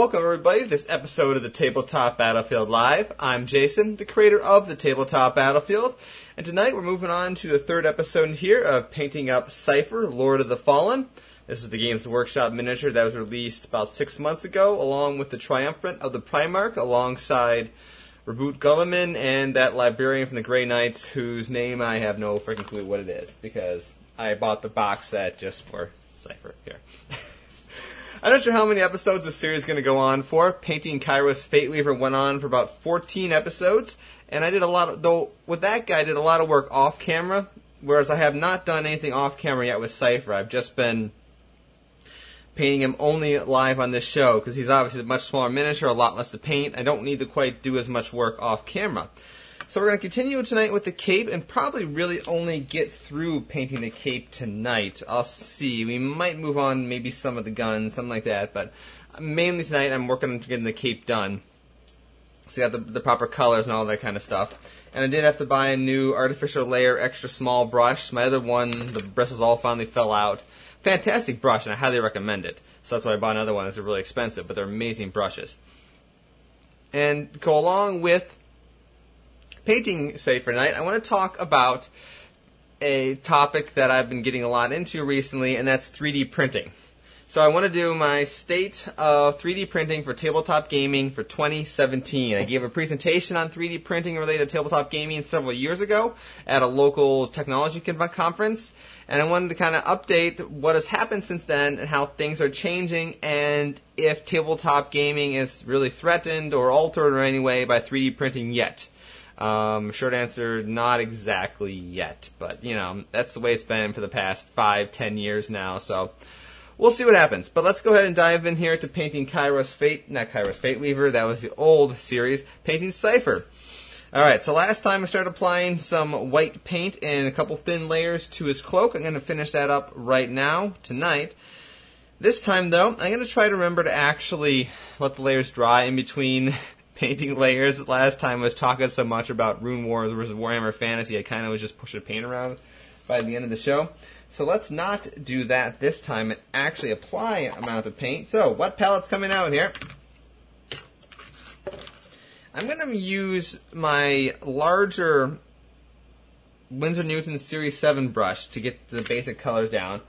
Welcome, everybody, to this episode of the Tabletop Battlefield Live. I'm Jason, the creator of the Tabletop Battlefield, and tonight we're moving on to the third episode here of painting up Cypher, Lord of the Fallen. This is the Games Workshop miniature that was released about six months ago, along with the Triumphant of the Primarch, alongside Roboute Guilliman and that librarian from the Grey Knights, whose name I have no freaking clue what it is, because I bought the box set just for Cypher here. I'm not sure how many episodes this series is going to go on for. Painting Kairos Fate Weaver went on for about 14 episodes, and I did a lot of, though, with that guy, I did a lot of work off camera, whereas I have not done anything off camera yet with Cypher. I've just been painting him only live on this show, because he's obviously a much smaller miniature, a lot less to paint. I don't need to quite do as much work off camera. So we're going to continue tonight with the cape and probably really only get through painting the cape tonight. I'll see. We might move on maybe some of the guns, something like that, but mainly tonight I'm working on getting the cape done. So I got the, the proper colors and all that kind of stuff. And I did have to buy a new artificial layer extra small brush. My other one, the bristles all finally fell out. Fantastic brush, and I highly recommend it. So that's why I bought another one. It's really expensive, but they're amazing brushes. And go along with painting Cypher Night, I want to talk about a topic that I've been getting a lot into recently, and that's 3D printing. So I want to do my state of 3D printing for tabletop gaming for 2017. I gave a presentation on 3D printing related to tabletop gaming several years ago at a local technology conference, and I wanted to kind of update what has happened since then and how things are changing and if tabletop gaming is really threatened or altered in any way by 3D printing yet. Um, short answer, not exactly yet, but you know that's the way it's been for the past five, ten years now. So we'll see what happens. But let's go ahead and dive in here to painting Kairos Fate, not Kairos Fate Weaver. That was the old series. Painting Cypher. All right, so last time I started applying some white paint and a couple thin layers to his cloak. I'm going to finish that up right now, tonight. This time, though, I'm going to try to remember to actually let the layers dry in between painting layers. Last time I was talking so much about Rune Wars versus Warhammer Fantasy, I kind of was just pushing paint around by the end of the show. So let's not do that this time and actually apply amount of paint. So, what palette's coming out here? I'm going to use my larger Winsor Newton Series 7 brush to get the basic colors down.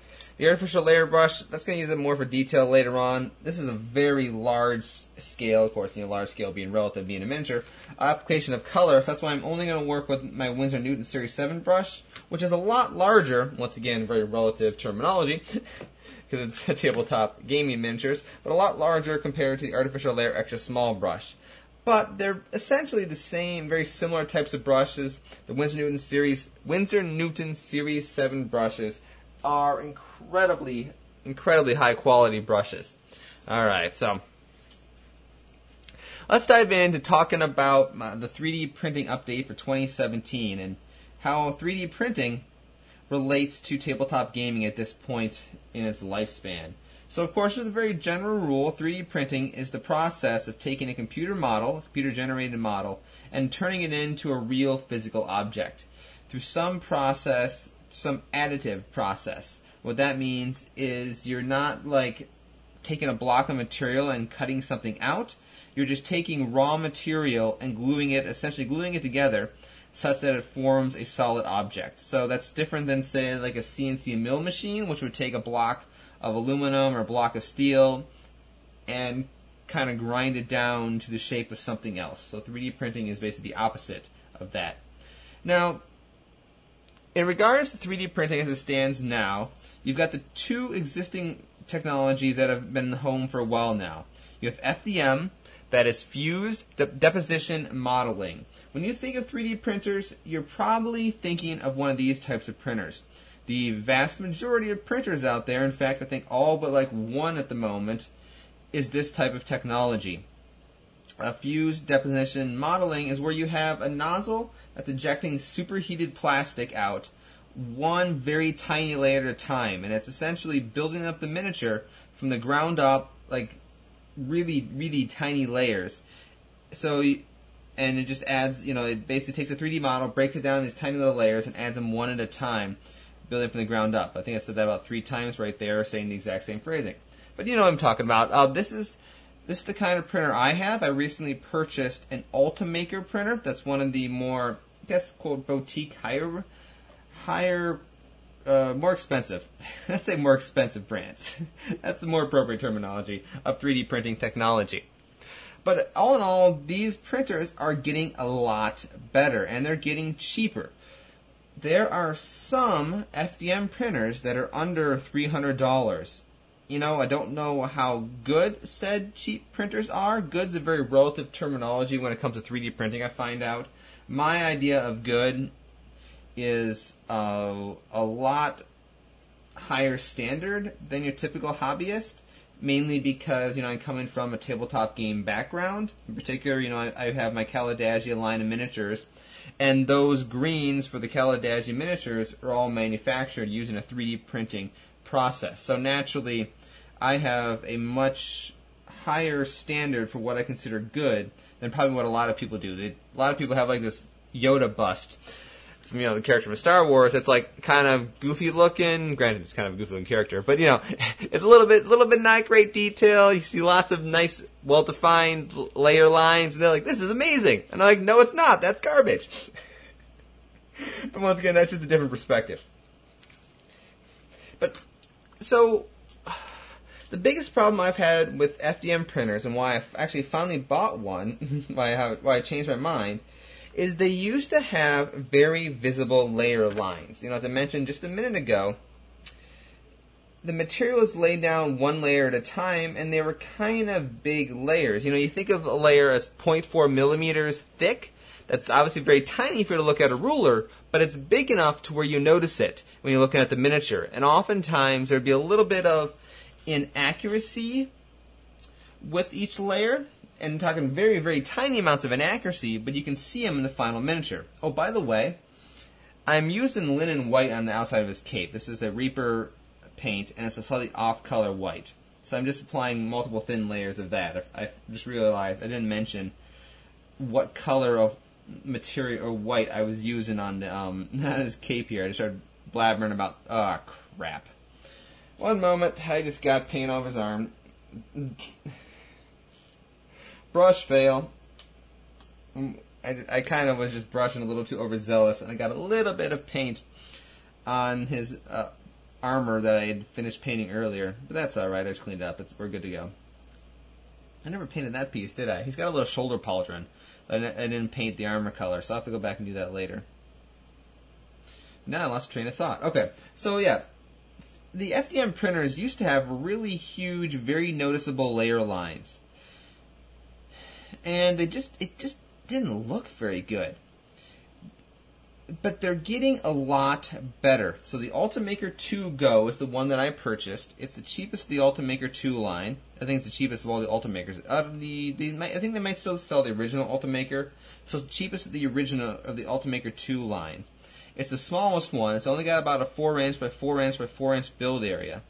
The artificial layer brush, that's going to use it more for detail later on. This is a very large scale, of course, you know, large scale being relative, being a miniature, application of color, so that's why I'm only going to work with my Winsor Newton Series 7 brush, which is a lot larger, once again, very relative terminology, because it's a tabletop gaming miniatures, but a lot larger compared to the artificial layer extra small brush but they're essentially the same, very similar types of brushes. The Winsor Newton series, Winsor Newton Series 7 brushes are incredibly, incredibly high quality brushes. All right, so let's dive into talking about the 3D printing update for 2017 and how 3D printing relates to tabletop gaming at this point in its lifespan. So, of course, there's a very general rule 3D printing is the process of taking a computer model, a computer generated model, and turning it into a real physical object through some process some additive process. What that means is you're not like taking a block of material and cutting something out. You're just taking raw material and gluing it, essentially gluing it together such that it forms a solid object. So that's different than say like a CNC mill machine, which would take a block of aluminum or a block of steel and kind of grind it down to the shape of something else. So 3D printing is basically the opposite of that. Now, in regards to 3D printing as it stands now, you've got the two existing technologies that have been the home for a while now. You have FDM, that is fused de- deposition modeling. When you think of 3D printers, you're probably thinking of one of these types of printers. The vast majority of printers out there, in fact, I think all but like one at the moment, is this type of technology. A fused deposition modeling is where you have a nozzle that's ejecting superheated plastic out one very tiny layer at a time, and it's essentially building up the miniature from the ground up, like really, really tiny layers. So, and it just adds, you know, it basically takes a 3D model, breaks it down in these tiny little layers, and adds them one at a time, building from the ground up. I think I said that about three times right there, saying the exact same phrasing. But you know what I'm talking about. Uh, this is this is the kind of printer I have. I recently purchased an Ultimaker printer. That's one of the more, I guess, quote, boutique, higher, higher, uh, more expensive. Let's say more expensive brands. That's the more appropriate terminology of 3D printing technology. But all in all, these printers are getting a lot better and they're getting cheaper. There are some FDM printers that are under $300 you know, I don't know how good said cheap printers are. Good's a very relative terminology when it comes to 3D printing, I find out. My idea of good is uh, a lot higher standard than your typical hobbyist, mainly because, you know, I'm coming from a tabletop game background. In particular, you know, I, I have my Kaladeshi line of miniatures, and those greens for the Kaladeshi miniatures are all manufactured using a 3D printing process. So naturally, I have a much higher standard for what I consider good than probably what a lot of people do. They, a lot of people have like this Yoda bust you know the character from Star Wars. It's like kind of goofy looking. Granted, it's kind of a goofy looking character, but you know it's a little bit, little bit not great detail. You see lots of nice, well defined layer lines, and they're like, "This is amazing," and I'm like, "No, it's not. That's garbage." but once again, that's just a different perspective. But so the biggest problem I've had with FDM printers and why I actually finally bought one, why, I, why I changed my mind, is they used to have very visible layer lines. You know, as I mentioned just a minute ago, the material is laid down one layer at a time, and they were kind of big layers. You know, you think of a layer as 0.4 millimeters thick. That's obviously very tiny if you to look at a ruler, but it's big enough to where you notice it when you're looking at the miniature. And oftentimes there'd be a little bit of inaccuracy with each layer, and talking very, very tiny amounts of inaccuracy, but you can see them in the final miniature. Oh, by the way, I'm using linen white on the outside of his cape. This is a Reaper paint, and it's a slightly off-color white. So I'm just applying multiple thin layers of that. I, I just realized I didn't mention what color of material or white I was using on the um, his cape here. I just started blabbering about. Oh crap! One moment, I just got paint off his arm. Brush fail. Mm, I, I kind of was just brushing a little too overzealous, and I got a little bit of paint on his uh, armor that I had finished painting earlier. But that's alright, I just cleaned it up. It's, we're good to go. I never painted that piece, did I? He's got a little shoulder pauldron. I didn't paint the armor color, so I'll have to go back and do that later. Now I lost train of thought. Okay, so yeah, the FDM printers used to have really huge, very noticeable layer lines. And they just it just didn't look very good. But they're getting a lot better. So the Ultimaker 2 Go is the one that I purchased. It's the cheapest of the Ultimaker 2 line. I think it's the cheapest of all the Ultimakers. Out of the, they might, I think they might still sell the original Ultimaker. So it's the cheapest of the original of the Ultimaker 2 line. It's the smallest one. It's only got about a 4 inch by 4 inch by 4 inch build area.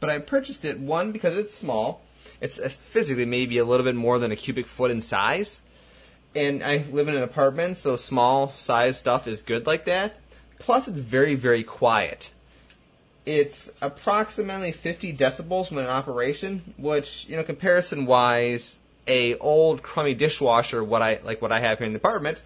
But I purchased it, one, because it's small. It's uh, physically maybe a little bit more than a cubic foot in size. And I live in an apartment, so small size stuff is good like that. Plus, it's very, very quiet. It's approximately 50 decibels when in operation, which, you know, comparison wise, a old crummy dishwasher, what I like what I have here in the apartment,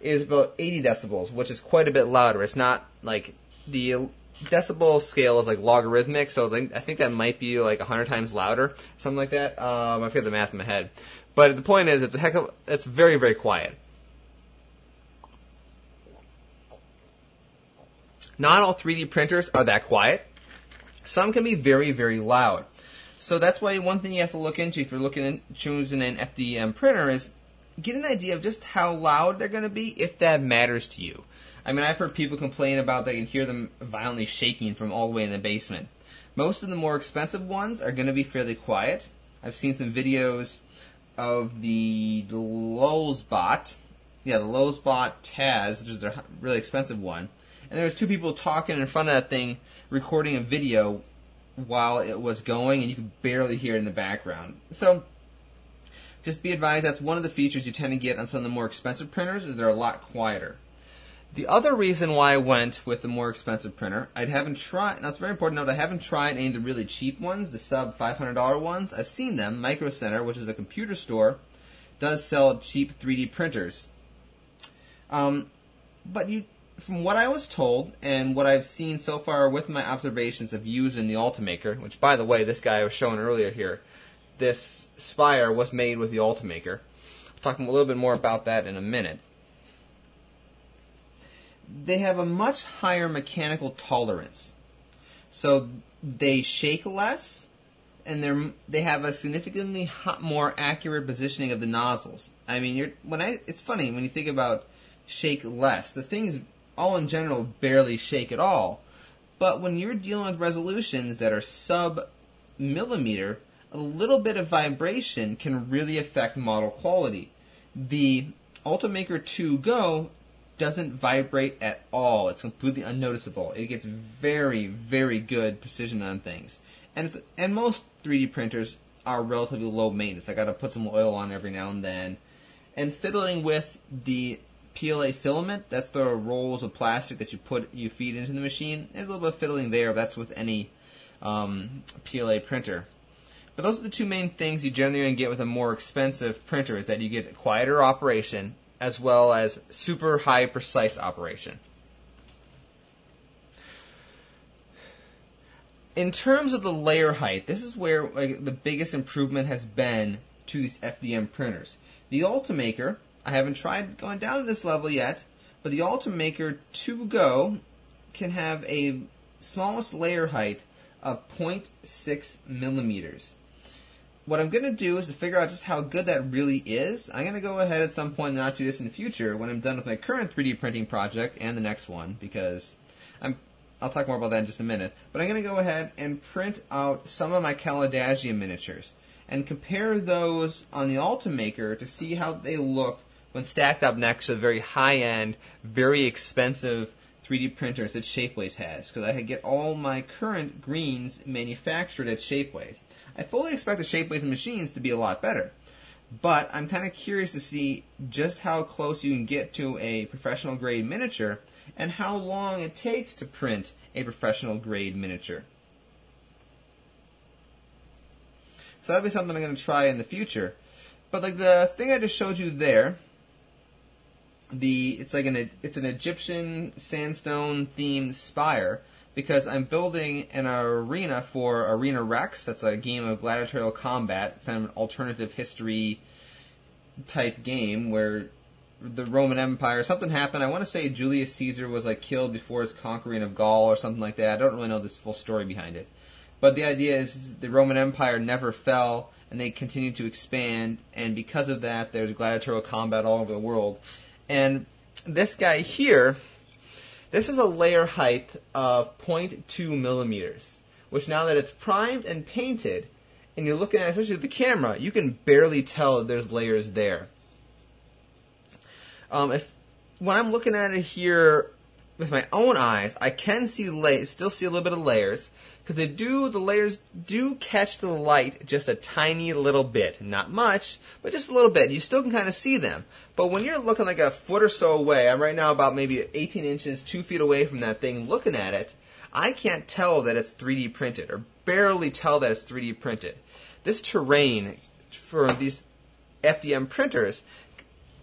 is about 80 decibels, which is quite a bit louder. It's not like the decibel scale is like logarithmic, so I think that might be like 100 times louder, something like that. Um, I forget the math in my head. But the point is, it's a heck of, it's very, very quiet. Not all 3D printers are that quiet. Some can be very, very loud. So that's why one thing you have to look into if you're looking at choosing an FDM printer is get an idea of just how loud they're going to be if that matters to you. I mean, I've heard people complain about they can hear them violently shaking from all the way in the basement. Most of the more expensive ones are going to be fairly quiet. I've seen some videos of the Lulzbot, yeah, the Lulzbot Taz, which is a really expensive one. And there was two people talking in front of that thing, recording a video while it was going, and you could barely hear it in the background. So just be advised that's one of the features you tend to get on some of the more expensive printers is they're a lot quieter. The other reason why I went with the more expensive printer, I haven't tried. Now it's very important to note I haven't tried any of the really cheap ones, the sub five hundred dollar ones. I've seen them. Micro Center, which is a computer store, does sell cheap 3D printers. Um, but you, from what I was told and what I've seen so far with my observations of using the Ultimaker, which by the way, this guy I was showing earlier here, this Spire was made with the Ultimaker. I'll talk a little bit more about that in a minute they have a much higher mechanical tolerance. So they shake less, and they're they have a significantly hot, more accurate positioning of the nozzles. I mean, you're when I it's funny when you think about shake less. The things all in general barely shake at all, but when you're dealing with resolutions that are sub millimeter, a little bit of vibration can really affect model quality. The Ultimaker 2 Go doesn't vibrate at all. It's completely unnoticeable. It gets very, very good precision on things. And and most 3D printers are relatively low maintenance. I got to put some oil on every now and then. And fiddling with the PLA filament, that's the rolls of plastic that you put you feed into the machine. There's a little bit of fiddling there. That's with any um, PLA printer. But those are the two main things you generally get with a more expensive printer: is that you get quieter operation as well as super high precise operation. In terms of the layer height, this is where like, the biggest improvement has been to these FDM printers. The Ultimaker, I haven't tried going down to this level yet, but the Ultimaker 2 Go can have a smallest layer height of 0.6 millimeters what I'm going to do is to figure out just how good that really is. I'm going to go ahead at some point not too distant future when I'm done with my current 3D printing project and the next one because I'm I'll talk more about that in just a minute. But I'm going to go ahead and print out some of my Caladagium miniatures and compare those on the Ultimaker to see how they look when stacked up next to the very high-end, very expensive 3D printers that Shapeways has because I get all my current greens manufactured at Shapeways. I fully expect the Shapeways machines to be a lot better. But I'm kind of curious to see just how close you can get to a professional grade miniature and how long it takes to print a professional grade miniature. So that'll be something I'm going to try in the future. But like the thing I just showed you there, the it's like an it's an Egyptian sandstone themed spire because I'm building an arena for Arena Rex. That's a game of gladiatorial combat. It's kind of an alternative history type game where the Roman Empire, something happened. I want to say Julius Caesar was like killed before his conquering of Gaul or something like that. I don't really know this full story behind it. But the idea is the Roman Empire never fell and they continued to expand. And because of that, there's gladiatorial combat all over the world. And this guy here, this is a layer height of 0.2 millimeters, which now that it's primed and painted, and you're looking at especially the camera, you can barely tell there's layers there. Um, if when I'm looking at it here with my own eyes, I can see la- still see a little bit of layers, because they do the layers do catch the light just a tiny little bit, not much, but just a little bit. You still can kind of see them. But when you're looking like a foot or so away, I'm right now about maybe 18 inches, two feet away from that thing, looking at it. I can't tell that it's 3D printed, or barely tell that it's 3D printed. This terrain for these FDM printers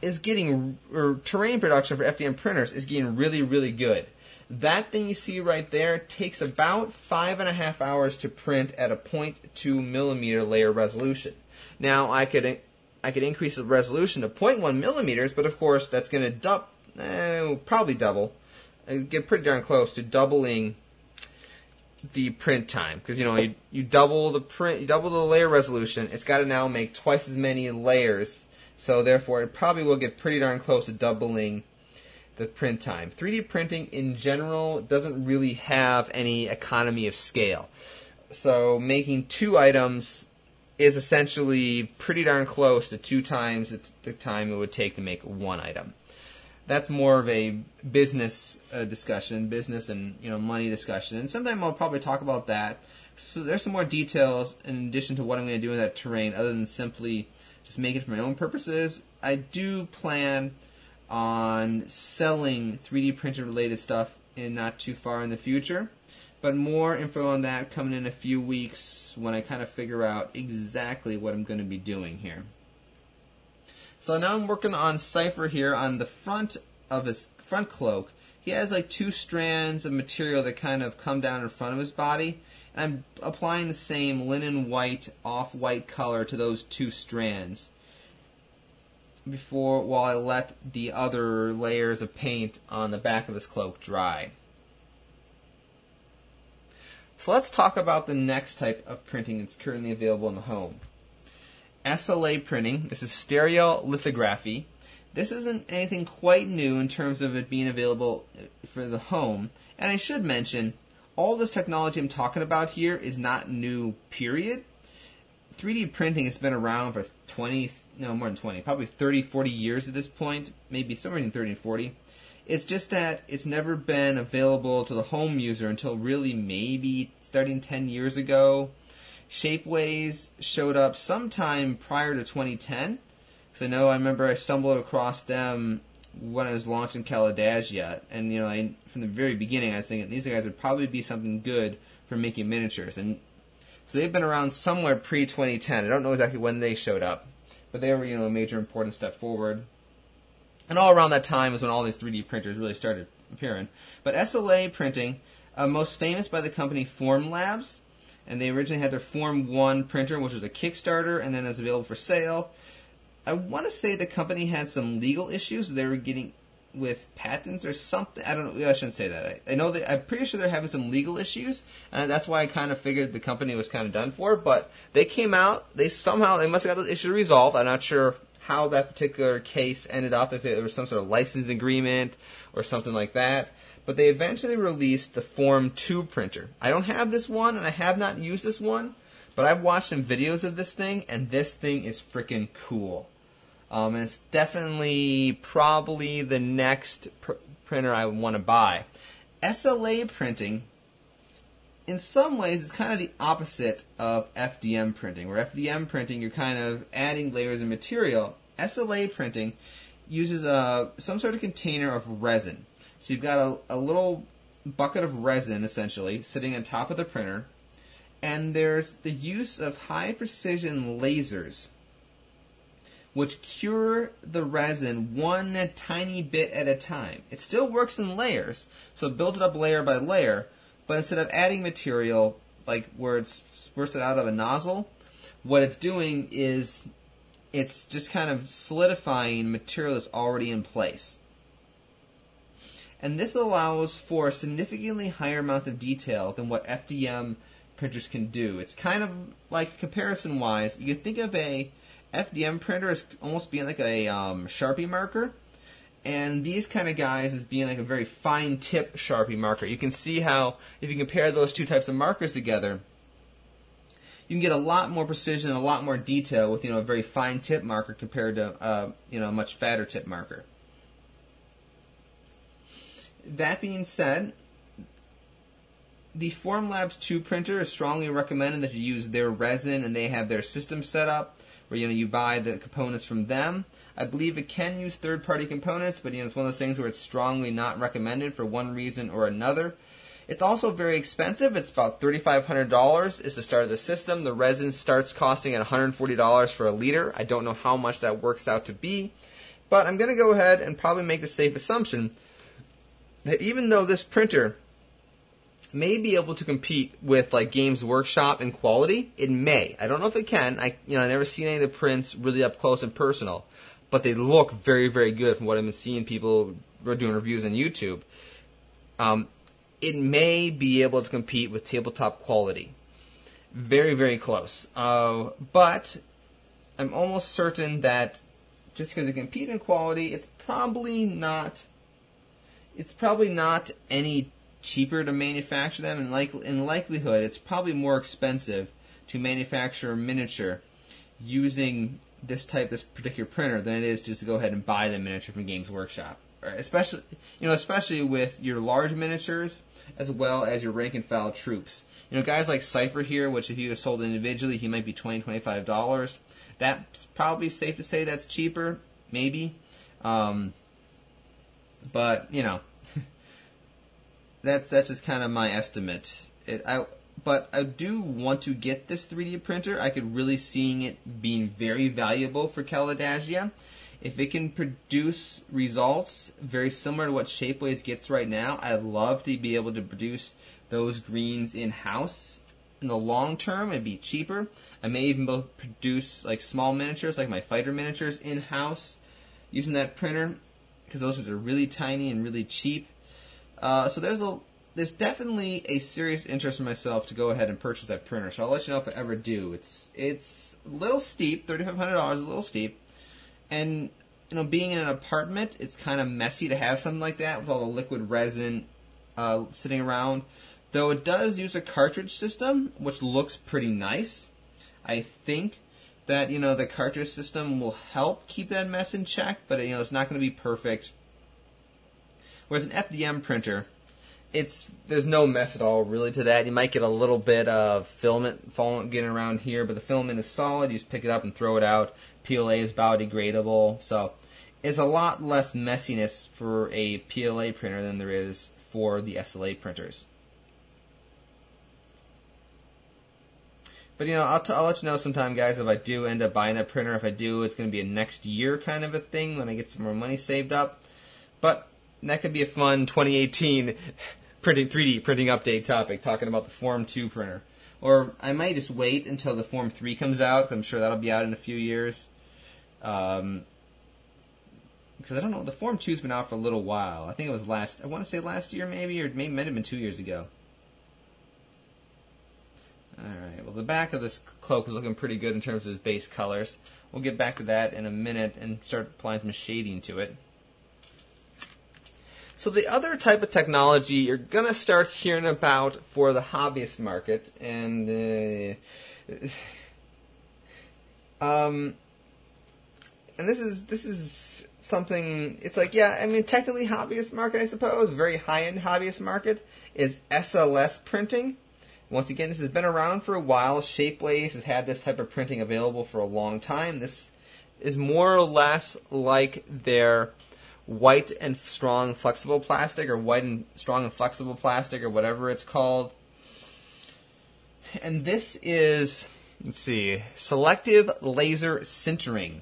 is getting, or terrain production for FDM printers is getting really, really good. That thing you see right there takes about five and a half hours to print at a 0.2 millimeter layer resolution. Now I could I could increase the resolution to 0.1 millimeters, but of course that's going to du- eh, probably double, uh, get pretty darn close to doubling the print time because you know you, you double the print, you double the layer resolution. It's got to now make twice as many layers, so therefore it probably will get pretty darn close to doubling the print time. 3D printing in general doesn't really have any economy of scale. So making two items is essentially pretty darn close to two times the time it would take to make one item. That's more of a business uh, discussion, business and you know money discussion, and sometime I'll probably talk about that. So there's some more details in addition to what I'm going to do in that terrain, other than simply just make it for my own purposes. I do plan on selling 3D printer related stuff in not too far in the future. But more info on that coming in a few weeks when I kind of figure out exactly what I'm going to be doing here. So now I'm working on Cypher here on the front of his front cloak. He has like two strands of material that kind of come down in front of his body. And I'm applying the same linen white, off white color to those two strands before while I let the other layers of paint on the back of his cloak dry. So let's talk about the next type of printing that's currently available in the home. SLA printing. This is stereolithography. This isn't anything quite new in terms of it being available for the home. And I should mention, all this technology I'm talking about here is not new, period. 3D printing has been around for 20, no, more than 20, probably 30, 40 years at this point, maybe somewhere in 30 and 40. It's just that it's never been available to the home user until really maybe starting 10 years ago. Shapeways showed up sometime prior to 2010. Because I know I remember I stumbled across them when I was launching Kaladesia. And, you know, I, from the very beginning, I was thinking these guys would probably be something good for making miniatures. And so they've been around somewhere pre 2010. I don't know exactly when they showed up. But they were, you know, a major important step forward. And all around that time is when all these 3D printers really started appearing. But SLA printing, uh, most famous by the company Formlabs, and they originally had their Form 1 printer, which was a Kickstarter, and then it was available for sale. I want to say the company had some legal issues. They were getting with patents or something. I don't know. I shouldn't say that. I, I know that I'm pretty sure they're having some legal issues, and that's why I kind of figured the company was kind of done for. But they came out. They somehow they must have got those issues resolved. I'm not sure how that particular case ended up. If it was some sort of license agreement or something like that. But they eventually released the Form 2 printer. I don't have this one, and I have not used this one, but I've watched some videos of this thing, and this thing is freaking cool. Um, and it's definitely probably the next pr- printer I want to buy. SLA printing, in some ways, is kind of the opposite of FDM printing. Where FDM printing, you're kind of adding layers of material. SLA printing uses a some sort of container of resin. So you've got a, a little bucket of resin essentially sitting on top of the printer, and there's the use of high precision lasers which cure the resin one tiny bit at a time. It still works in layers, so it builds it up layer by layer, but instead of adding material like where it's spurts out of a nozzle, what it's doing is it's just kind of solidifying material that's already in place. And this allows for significantly higher amounts of detail than what FDM printers can do. It's kind of like comparison wise, you can think of a FDM printer as almost being like a um, Sharpie marker, and these kind of guys as being like a very fine tip Sharpie marker. You can see how if you compare those two types of markers together, you can get a lot more precision and a lot more detail with you know a very fine tip marker compared to uh, you know a much fatter tip marker. That being said, the Formlabs 2 printer is strongly recommended that you use their resin and they have their system set up where you know you buy the components from them. I believe it can use third-party components, but you know it's one of those things where it's strongly not recommended for one reason or another. It's also very expensive. It's about $3,500 is the start of the system. The resin starts costing at $140 for a liter. I don't know how much that works out to be, but I'm going to go ahead and probably make the safe assumption that even though this printer may be able to compete with like Games Workshop in quality. It may. I don't know if it can. I you know I never seen any of the prints really up close and personal, but they look very very good from what I've been seeing people doing reviews on YouTube. Um, it may be able to compete with tabletop quality. Very very close. Uh, but I'm almost certain that just because it competes in quality, it's probably not. It's probably not any cheaper to manufacture them, and like in likelihood, it's probably more expensive to manufacture a miniature using this type, this particular printer, than it is just to go ahead and buy the miniature from Games Workshop. Right? Especially, you know, especially with your large miniatures as well as your rank and file troops. You know, guys like Cypher here, which if he was sold individually, he might be twenty, twenty-five dollars. That's probably safe to say that's cheaper, maybe. Um, but you know, that's that's just kind of my estimate. It, I but I do want to get this 3D printer. I could really seeing it being very valuable for Caladagia. If it can produce results very similar to what Shapeways gets right now, I'd love to be able to produce those greens in house. In the long term, it'd be cheaper. I may even produce like small miniatures, like my fighter miniatures, in house using that printer because those are really tiny and really cheap. Uh, so there's a there's definitely a serious interest in myself to go ahead and purchase that printer. So I'll let you know if I ever do. It's it's a little steep, thirty five hundred dollars, a little steep, and you know, being in an apartment, it's kind of messy to have something like that with all the liquid resin uh, sitting around. Though it does use a cartridge system, which looks pretty nice. I think that you know the cartridge system will help keep that mess in check, but you know it's not going to be perfect. Whereas an FDM printer, it's there's no mess at all really to that. You might get a little bit of filament falling getting around here, but the filament is solid. You just pick it up and throw it out. PLA is biodegradable, so it's a lot less messiness for a PLA printer than there is for the SLA printers. But you know, I'll, t- I'll let you know sometime, guys, if I do end up buying that printer. If I do, it's going to be a next year kind of a thing when I get some more money saved up. But that could be a fun 2018 printing 3D printing update topic, talking about the Form 2 printer. Or I might just wait until the Form 3 comes out, because I'm sure that'll be out in a few years. Um, because I don't know, the Form 2's been out for a little while. I think it was last, I want to say last year maybe, or maybe it might have been two years ago. Alright, well the back of this cloak is looking pretty good in terms of its base colors. We'll get back to that in a minute and start applying some shading to it. So the other type of technology you're gonna start hearing about for the hobbyist market, and uh, um, and this is this is something. It's like yeah, I mean technically hobbyist market, I suppose, very high end hobbyist market is SLS printing. Once again, this has been around for a while. Shapeways has had this type of printing available for a long time. This is more or less like their white and strong flexible plastic or white and strong and flexible plastic or whatever it's called. And this is, let's see, selective laser sintering.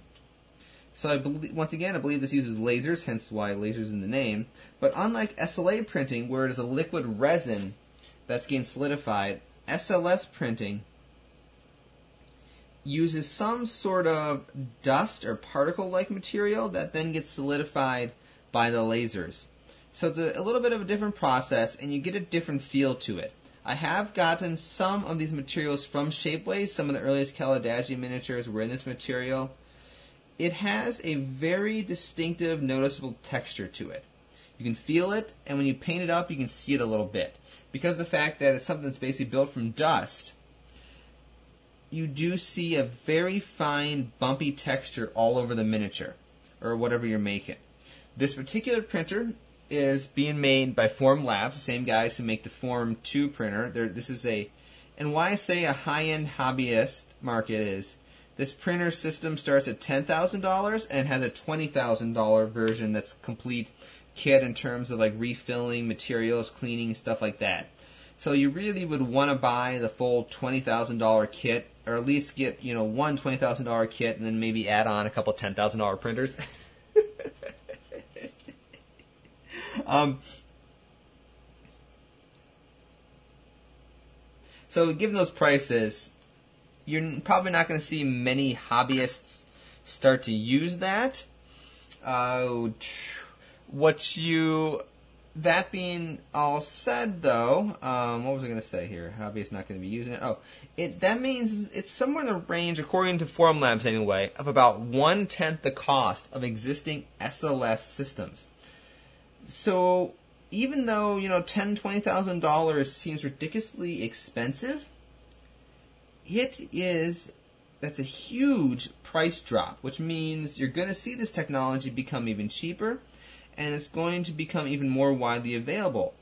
So I believe, once again, I believe this uses lasers, hence why lasers in the name. But unlike SLA printing, where it is a liquid resin that's getting solidified, SLS printing uses some sort of dust or particle like material that then gets solidified by the lasers. So it's a, a, little bit of a different process and you get a different feel to it. I have gotten some of these materials from Shapeways. Some of the earliest Caladagia miniatures were in this material. It has a very distinctive, noticeable texture to it. You can feel it, and when you paint it up, you can see it a little bit. Because of the fact that it's something that's basically built from dust, you do see a very fine bumpy texture all over the miniature or whatever you're making. This particular printer is being made by Form Labs, the same guys who make the Form 2 printer. They're, this is a, and why I say a high-end hobbyist market is this printer system starts at $10,000 and has a $20,000 version that's complete kit in terms of like refilling materials, cleaning, stuff like that. So you really would want to buy the full $20,000 kit or at least get, you know, one $20,000 kit and then maybe add on a couple $10,000 printers. um, so given those prices, you're probably not going to see many hobbyists start to use that. Uh, what you that being all said, though, um, what was I going to say here? Hobbyist not going to be using it. Oh, it that means it's somewhere in the range, according to Form Labs anyway, of about one tenth the cost of existing SLS systems. So even though you know ten twenty thousand dollars seems ridiculously expensive, it is that's a huge price drop, which means you're going to see this technology become even cheaper and it's going to become even more widely available.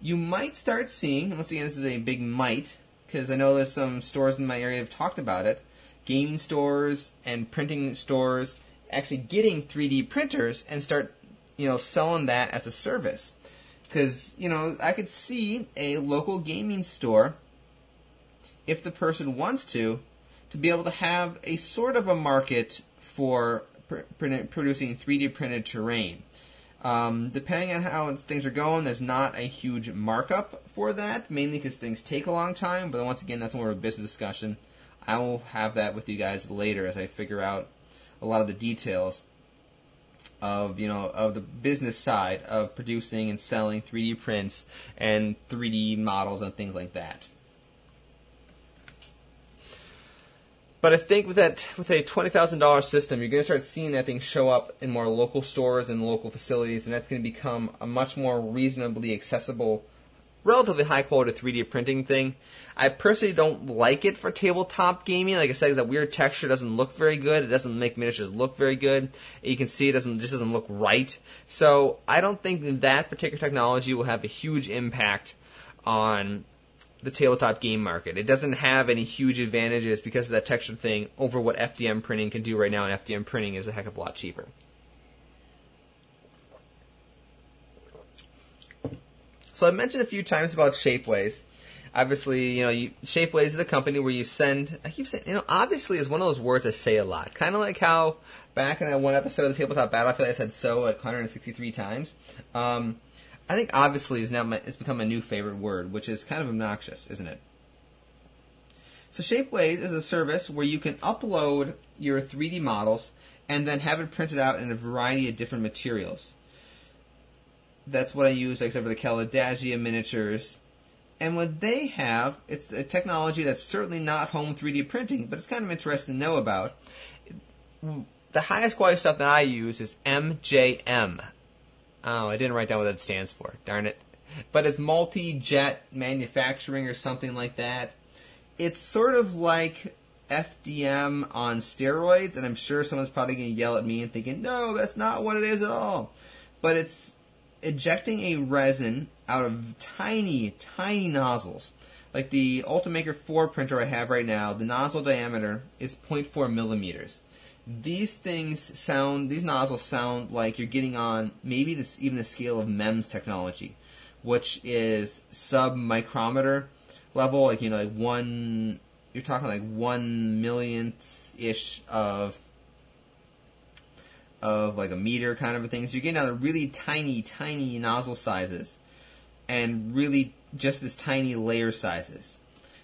You might start seeing, once again, this is a big might, because I know there's some stores in my area have talked about it, gaming stores and printing stores actually getting 3D printers and start you know, selling that as a service. Because, you know, I could see a local gaming store, if the person wants to, to be able to have a sort of a market for pr- producing 3D printed terrain. Um, depending on how things are going, there's not a huge markup for that, mainly because things take a long time. But once again, that's more of a business discussion. I will have that with you guys later as I figure out a lot of the details of you know of the business side of producing and selling 3D prints and 3D models and things like that. But I think with that, with a twenty thousand dollar system, you're going to start seeing that thing show up in more local stores and local facilities, and that's going to become a much more reasonably accessible, relatively high quality 3D printing thing. I personally don't like it for tabletop gaming. Like I said, that weird texture doesn't look very good. It doesn't make miniatures look very good. You can see it doesn't just doesn't look right. So I don't think that particular technology will have a huge impact on the tabletop game market. It doesn't have any huge advantages because of that texture thing over what FDM printing can do right now, and FDM printing is a heck of a lot cheaper. So I mentioned a few times about Shapeways. Obviously, you know, you, Shapeways is the company where you send. I keep saying, you know, obviously is one of those words that say a lot. Kind of like how back in that one episode of the Tabletop Battlefield, I feel like I said "so" like 163 times. Um, I think obviously is now my, it's become a new favorite word, which is kind of obnoxious, isn't it? So Shapeways is a service where you can upload your 3D models and then have it printed out in a variety of different materials. That's what I use, except for the Caladagia miniatures. And what they have, it's a technology that's certainly not home 3D printing, but it's kind of interesting to know about. The highest quality stuff that I use is MJM, Oh, I didn't write down what that stands for. Darn it. But it's multi jet manufacturing or something like that. It's sort of like FDM on steroids, and I'm sure someone's probably going to yell at me and thinking, no, that's not what it is at all. But it's ejecting a resin out of tiny, tiny nozzles. Like the Ultimaker 4 printer I have right now, the nozzle diameter is 0.4 millimeters these things sound these nozzles sound like you're getting on maybe this even the scale of MEMS technology, which is sub micrometer level, like you know, like one you're talking like one millionth ish of of like a meter kind of a thing. So you're getting down to really tiny, tiny nozzle sizes and really just as tiny layer sizes.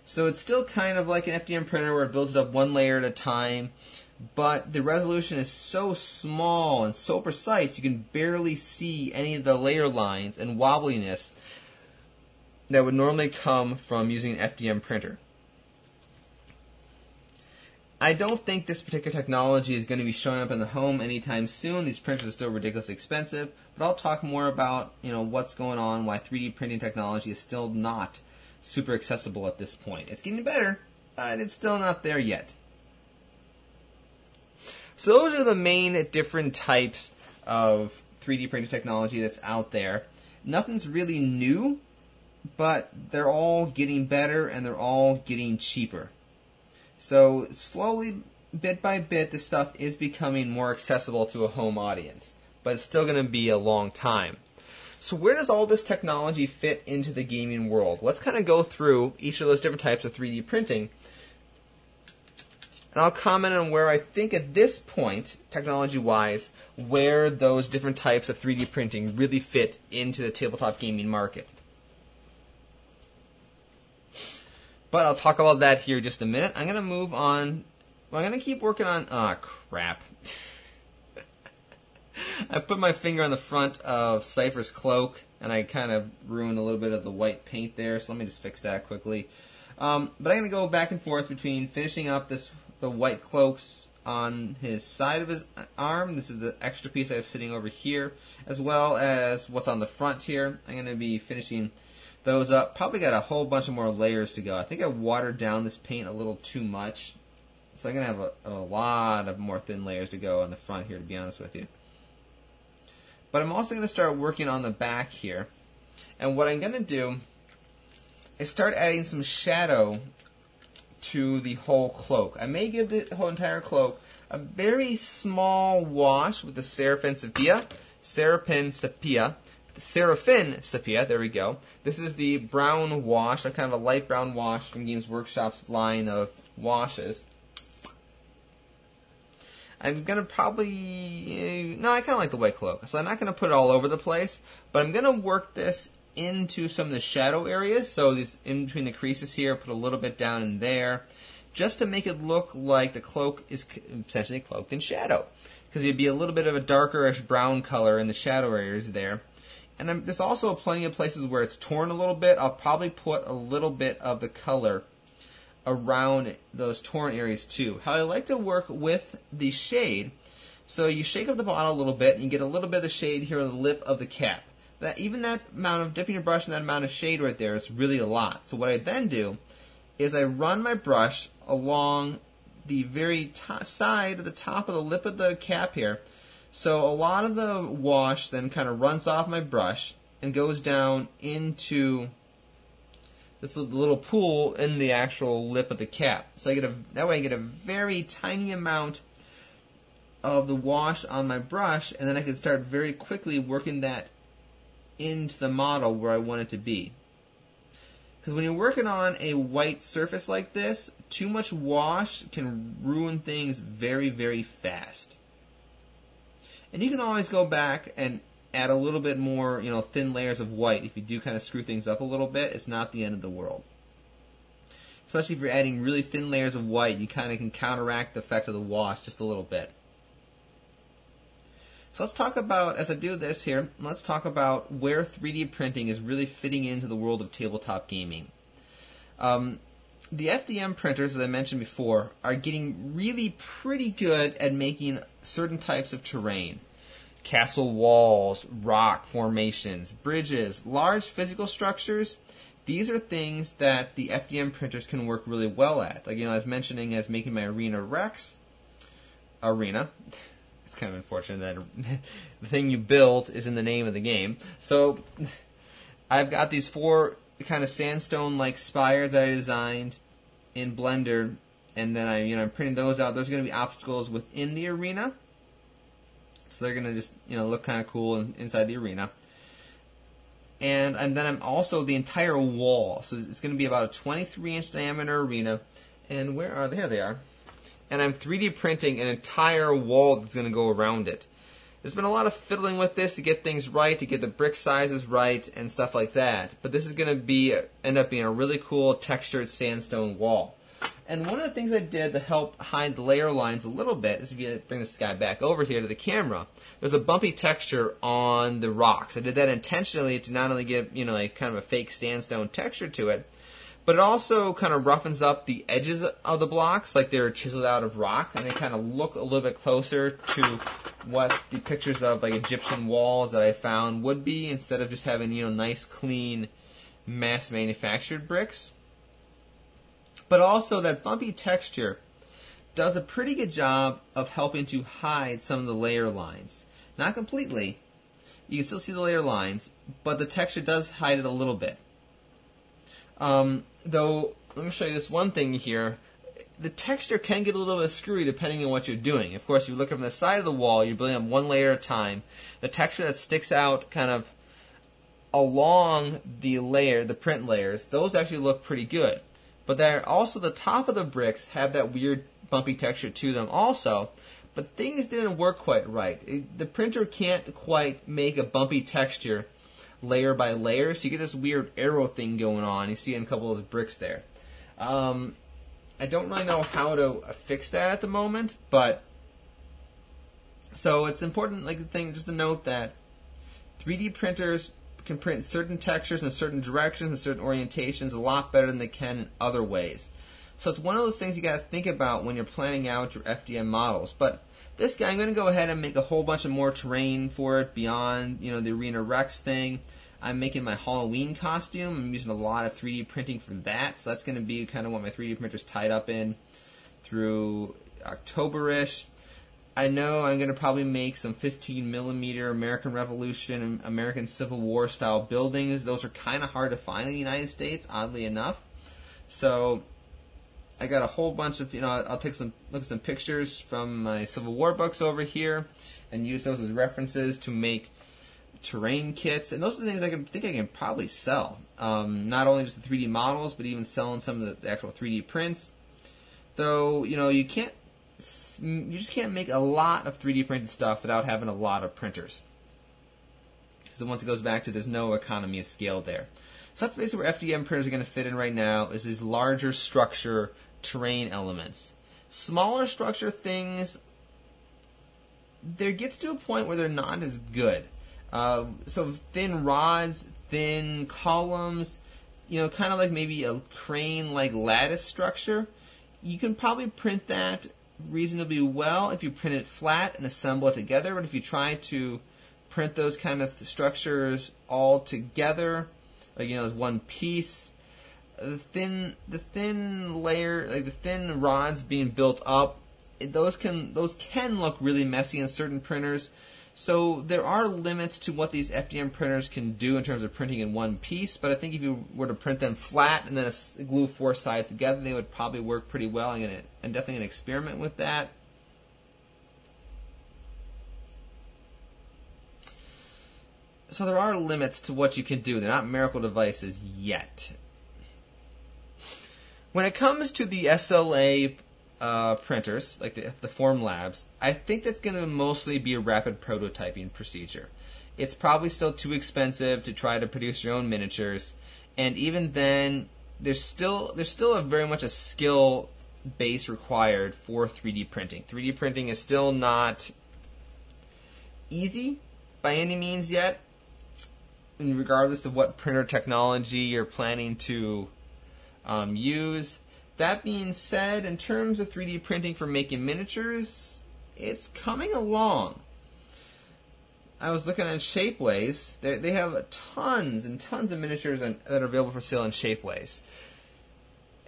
So it's still kind of like an FDM printer where it builds it up one layer at a time but the resolution is so small and so precise you can barely see any of the layer lines and wobbliness that would normally come from using an FDM printer. I don't think this particular technology is going to be showing up in the home anytime soon. These printers are still ridiculously expensive, but I'll talk more about you know what's going on, why 3D printing technology is still not super accessible at this point. It's getting better, but it's still not there yet. So those are the main different types of 3D printing technology that's out there. Nothing's really new, but they're all getting better and they're all getting cheaper. So slowly, bit by bit, this stuff is becoming more accessible to a home audience, but it's still going to be a long time. So where does all this technology fit into the gaming world? Let's kind of go through each of those different types of 3D printing and I'll comment on where I think at this point, technology wise, where those different types of 3D printing really fit into the tabletop gaming market. But I'll talk about that here just a minute. I'm going to move on. Well, I'm going to keep working on. Ah, oh, crap. I put my finger on the front of Cypher's cloak, and I kind of ruined a little bit of the white paint there, so let me just fix that quickly. Um, but I'm going to go back and forth between finishing up this the white cloaks on his side of his arm. This is the extra piece I have sitting over here, as well as what's on the front here. I'm going to be finishing those up. Probably got a whole bunch of more layers to go. I think I watered down this paint a little too much. So I'm going to have a, a lot of more thin layers to go on the front here, to be honest with you. But I'm also going to start working on the back here. And what I'm going to do is start adding some shadow to the whole cloak. I may give the whole entire cloak a very small wash with the Seraphim Sepia, Seraphim Sepia. Seraphim Sepia, there we go. This is the brown wash, a kind of a light brown wash from Games Workshop's line of washes. I'm gonna probably eh, no, I kind of like the white cloak, so I'm not gonna put it all over the place, but I'm gonna work this into some of the shadow areas. So these in between the creases here, put a little bit down in there, just to make it look like the cloak is essentially cloaked in shadow, because it'd be a little bit of a darkerish brown color in the shadow areas there. And I'm, there's also plenty of places where it's torn a little bit. I'll probably put a little bit of the color around those torn areas too. How I like to work with the shade, so you shake up the bottle a little bit and you get a little bit of the shade here on the lip of the cap. That even that amount of dipping your brush and that amount of shade right there is really a lot. So what I then do is I run my brush along the very top side of the top of the lip of the cap here. So a lot of the wash then kind of runs off my brush and goes down into this little pool in the actual lip of the cap. So I get a that way I get a very tiny amount of the wash on my brush, and then I can start very quickly working that into the model where I want it to be. Because when you're working on a white surface like this, too much wash can ruin things very, very fast. And you can always go back and add a little bit more, you know, thin layers of white. If you do kind of screw things up a little bit, it's not the end of the world. Especially if you're adding really thin layers of white, you kind of can counteract the effect of the wash just a little bit. So let's talk about, as I do this here, let's talk about where 3D printing is really fitting into the world of tabletop gaming. Um, the FDM printers, as I mentioned before, are getting really pretty good at making certain types of terrain castle walls, rock formations, bridges, large physical structures. These are things that the FDM printers can work really well at. Like, you know, I was mentioning as making my Arena Rex arena. Kind of unfortunate that the thing you built is in the name of the game. So, I've got these four kind of sandstone like spires that I designed in Blender, and then I, you know, I'm printing those out. Those are going to be obstacles within the arena so they're gonna just you know look kind of cool in, inside the arena. And and then I'm also the entire wall. So it's going to be about a 23 inch diameter arena. And where are they? Here they are. And I'm 3D printing an entire wall that's going to go around it. There's been a lot of fiddling with this to get things right, to get the brick sizes right, and stuff like that. But this is going to be end up being a really cool textured sandstone wall. And one of the things I did to help hide the layer lines a little bit is if you bring this guy back over here to the camera, there's a bumpy texture on the rocks. I did that intentionally to not only give, you know, like kind of a fake sandstone texture to it, but it also kind of roughens up the edges of the blocks like they're chiseled out of rock and they kind of look a little bit closer to what the pictures of like Egyptian walls that I found would be instead of just having, you know, nice clean mass manufactured bricks but also that bumpy texture does a pretty good job of helping to hide some of the layer lines. Not completely. You can still see the layer lines, but the texture does hide it a little bit. Um, though, let me show you this one thing here. The texture can get a little bit screwy depending on what you're doing. Of course, if you look from the side of the wall, you're building up one layer at a time. The texture that sticks out kind of along the layer, the print layers, those actually look pretty good but they're also the top of the bricks have that weird bumpy texture to them also. But things didn't work quite right. It, the printer can't quite make a bumpy texture layer by layer, so you get this weird arrow thing going on. You see in a couple of those bricks there. Um, I don't really know how to fix that at the moment, but so it's important, like the thing, just to note that 3D printers can print certain textures in certain directions and certain orientations a lot better than they can in other ways. So it's one of those things you got to think about when you're planning out your FDM models. But this guy, I'm going to go ahead and make a whole bunch of more terrain for it beyond, you know, the Arena Rex thing. I'm making my Halloween costume. I'm using a lot of 3D printing for that. So that's going to be kind of what my 3D printer's tied up in through October-ish. I know I'm going to probably make some 15 millimeter American Revolution and American Civil War style buildings. Those are kind of hard to find in the United States, oddly enough. So I got a whole bunch of you know I'll take some look at some pictures from my Civil War books over here and use those as references to make terrain kits, and those are the things I can think I can probably sell. Um, not only just the 3D models, but even selling some of the actual 3D prints. Though you know you can't, you just can't make a lot of 3D printed stuff without having a lot of printers. So once it goes back to there's no economy of scale there. So that's basically where FDM printers are going to fit in right now. Is these larger structure terrain elements. Smaller structure things, there gets to a point where they're not as good. Uh, so thin rods, thin columns, you know, kind of like maybe a crane like lattice structure. You can probably print that reasonably well if you print it flat and assemble it together. But if you try to print those kind of structures all together, like you know, as one piece, the thin the thin layer, like the thin rods being built up, those can those can look really messy in certain printers. So there are limits to what these FDM printers can do in terms of printing in one piece, but I think if you were to print them flat and then glue four sides together, they would probably work pretty well. I'm definitely to experiment with that. So there are limits to what you can do. They're not miracle devices yet. When it comes to the SLA uh, printers, like the, the Formlabs, I think that's going to mostly be a rapid prototyping procedure. It's probably still too expensive to try to produce your own miniatures, and even then, there's still there's still a very much a skill base required for 3D printing. 3D printing is still not easy by any means yet, regardless of what printer technology you're planning to um, use. That being said, in terms of 3D printing for making miniatures, it's coming along. I was looking at Shapeways. They, they have tons and tons of miniatures that are available for sale in Shapeways.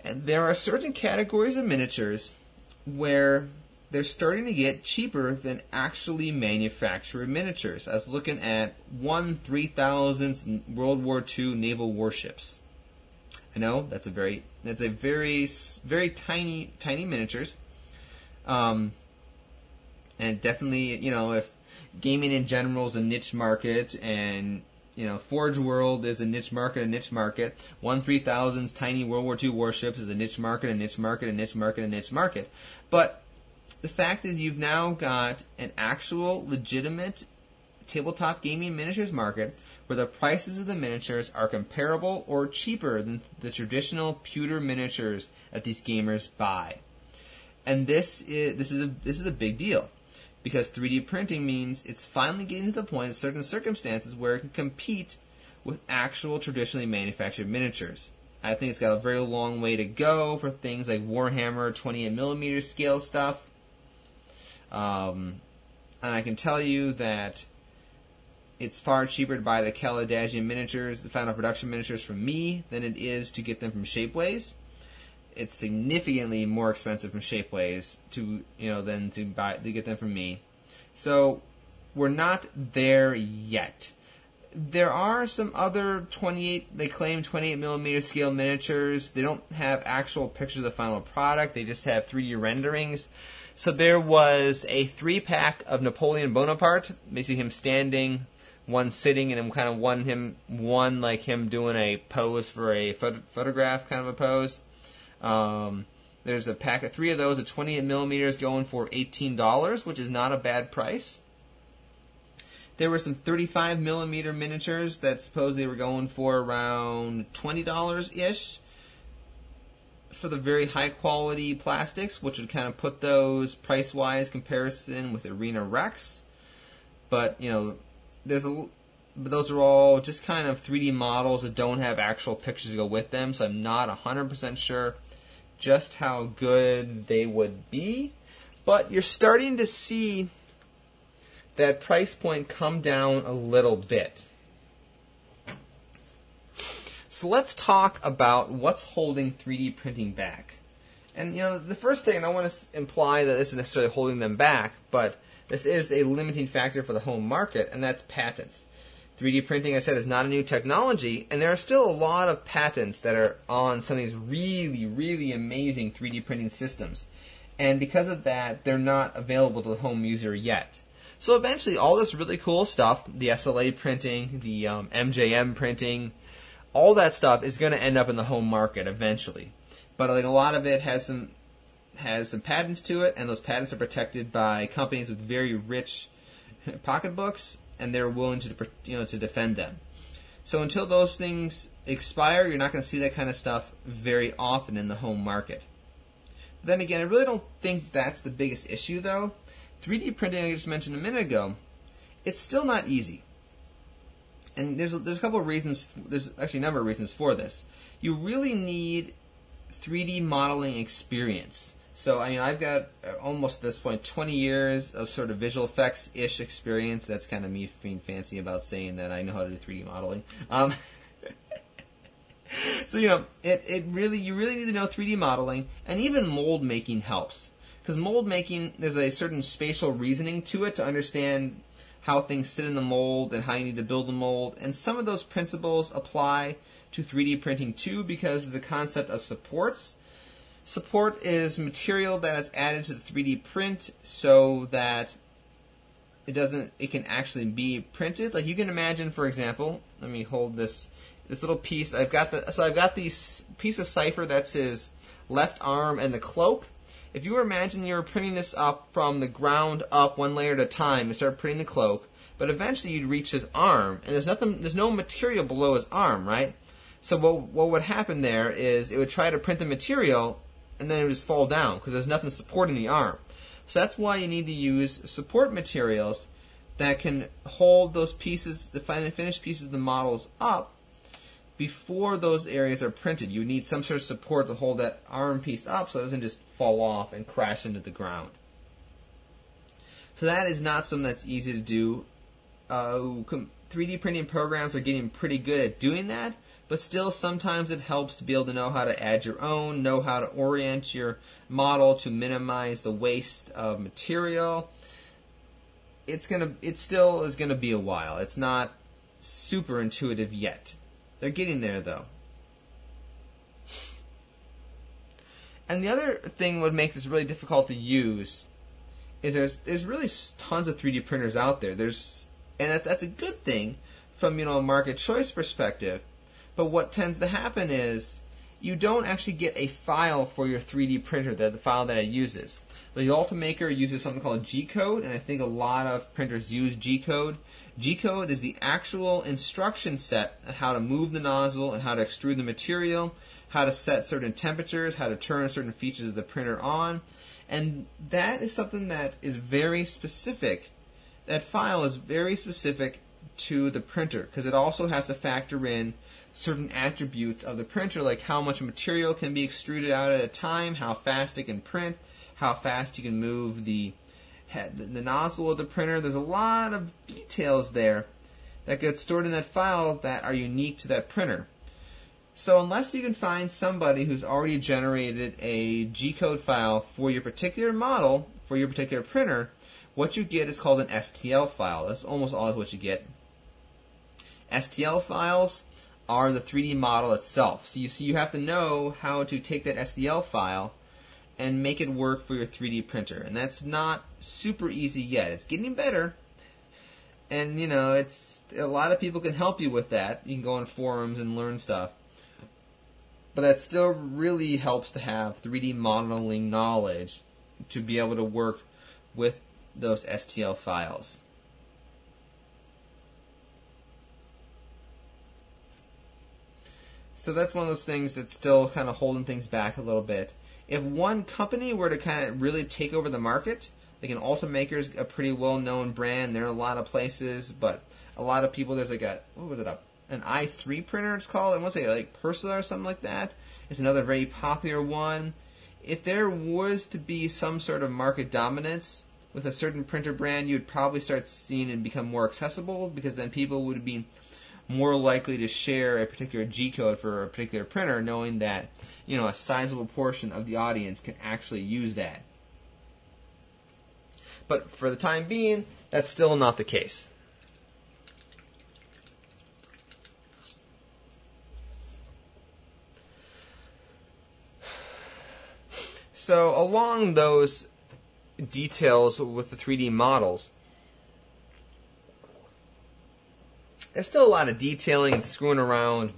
And there are certain categories of miniatures where they're starting to get cheaper than actually manufactured miniatures. I was looking at one 3000 World War II naval warships. I know that's a very that's a very very tiny tiny miniatures. Um, and definitely you know if gaming in general is a niche market and you know Forge World is a niche market a niche market. One three thousands tiny World War II warships is a niche market a niche market a niche market a niche market. But the fact is you've now got an actual legitimate tabletop gaming miniatures market where the prices of the miniatures are comparable or cheaper than the traditional pewter miniatures that these gamers buy. And this is this is a this is a big deal because 3D printing means it's finally getting to the point in certain circumstances where it can compete with actual traditionally manufactured miniatures. I think it's got a very long way to go for things like Warhammer 28 millimeter scale stuff. Um, and I can tell you that it's far cheaper to buy the Kaladesh miniatures, the final production miniatures from me, than it is to get them from Shapeways. It's significantly more expensive from Shapeways to you know than to buy to get them from me. So we're not there yet. There are some other 28, they claim 28 millimeter scale miniatures. They don't have actual pictures of the final product. They just have 3D renderings. So there was a three pack of Napoleon Bonaparte, basically him standing one sitting and kind of one him one like him doing a pose for a photo- photograph kind of a pose. Um, there's a pack of three of those at 28 millimeters going for $18, which is not a bad price. There were some 35 millimeter miniatures that supposedly were going for around $20 ish for the very high quality plastics, which would kind of put those price wise comparison with Arena Rex. But, you know, there's a but those are all just kind of 3D models that don't have actual pictures to go with them, so I'm not 100% sure just how good they would be. But you're starting to see that price point come down a little bit. So let's talk about what's holding 3D printing back. And you know, the first thing, I want to imply that this is necessarily holding them back, but this is a limiting factor for the home market, and that's patents. 3D printing, I said, is not a new technology, and there are still a lot of patents that are on some of these really, really amazing 3D printing systems. And because of that, they're not available to the home user yet. So eventually, all this really cool stuff, the SLA printing, the um, MJM printing, all that stuff is going to end up in the home market eventually. But like a lot of it has some has some patents to it, and those patents are protected by companies with very rich pocketbooks, and they're willing to you know to defend them. So until those things expire, you're not going to see that kind of stuff very often in the home market. But then again, I really don't think that's the biggest issue, though. 3D printing, I just mentioned a minute ago, it's still not easy. And there's there's a couple of reasons. There's actually a number of reasons for this. You really need 3D modeling experience. So, I mean, I've got uh, almost at this point 20 years of sort of visual effects ish experience. That's kind of me being fancy about saying that I know how to do 3D modeling. Um, so, you know, it, it really, you really need to know 3D modeling, and even mold making helps. Because mold making, there's a certain spatial reasoning to it to understand how things sit in the mold and how you need to build the mold. And some of those principles apply to 3D printing too because the concept of supports. Support is material that is added to the 3D print so that it doesn't it can actually be printed. Like you can imagine, for example, let me hold this this little piece. I've got the so I've got this piece of Cypher that's his left arm and the cloak. If you were imagining you were printing this up from the ground up one layer at a time and start printing the cloak, but eventually you'd reach his arm, and there's nothing there's no material below his arm, right? So what what would happen there is it would try to print the material and then it would just fall down because there's nothing supporting the arm. So that's why you need to use support materials that can hold those pieces, the finished pieces of the models up before those areas are printed. You need some sort of support to hold that arm piece up so it doesn't just fall off and crash into the ground. So that is not something that's easy to do. Uh, 3D printing programs are getting pretty good at doing that, but still sometimes it helps to be able to know how to add your own, know how to orient your model to minimize the waste of material. It's gonna it still is gonna be a while. It's not super intuitive yet. They're getting there though. And the other thing what makes this really difficult to use is there's there's really tons of 3D printers out there. There's and that's that's a good thing from you know a market choice perspective. But what tends to happen is you don't actually get a file for your 3D printer, the, the file that it uses. The Ultimaker uses something called G code, and I think a lot of printers use G code. G code is the actual instruction set on how to move the nozzle and how to extrude the material, how to set certain temperatures, how to turn certain features of the printer on. And that is something that is very specific. That file is very specific to the printer because it also has to factor in certain attributes of the printer, like how much material can be extruded out at a time, how fast it can print, how fast you can move the head, the, nozzle of the printer. There's a lot of details there that get stored in that file that are unique to that printer. So unless you can find somebody who's already generated a G-code file for your particular model, for your particular printer, what you get is called an STL file. That's almost always what you get. STL files are the 3D model itself. So you, so you have to know how to take that STL file and make it work for your 3D printer. And that's not super easy yet. It's getting better. And you know, it's a lot of people can help you with that. You can go on forums and learn stuff. But that still really helps to have 3D modeling knowledge to be able to work with those STL files. So that's one of those things that's still kind of holding things back a little bit. If one company were to kind of really take over the market, like an Ultimaker is a pretty well-known brand. There are a lot of places, but a lot of people. There's like a what was it? A, an i3 printer. It's called. I want to say like Persila or something like that. It's another very popular one. If there was to be some sort of market dominance with a certain printer brand, you would probably start seeing it become more accessible because then people would be more likely to share a particular G code for a particular printer, knowing that you know a sizable portion of the audience can actually use that. But for the time being, that's still not the case. So along those details with the 3D models, there's still a lot of detailing and screwing around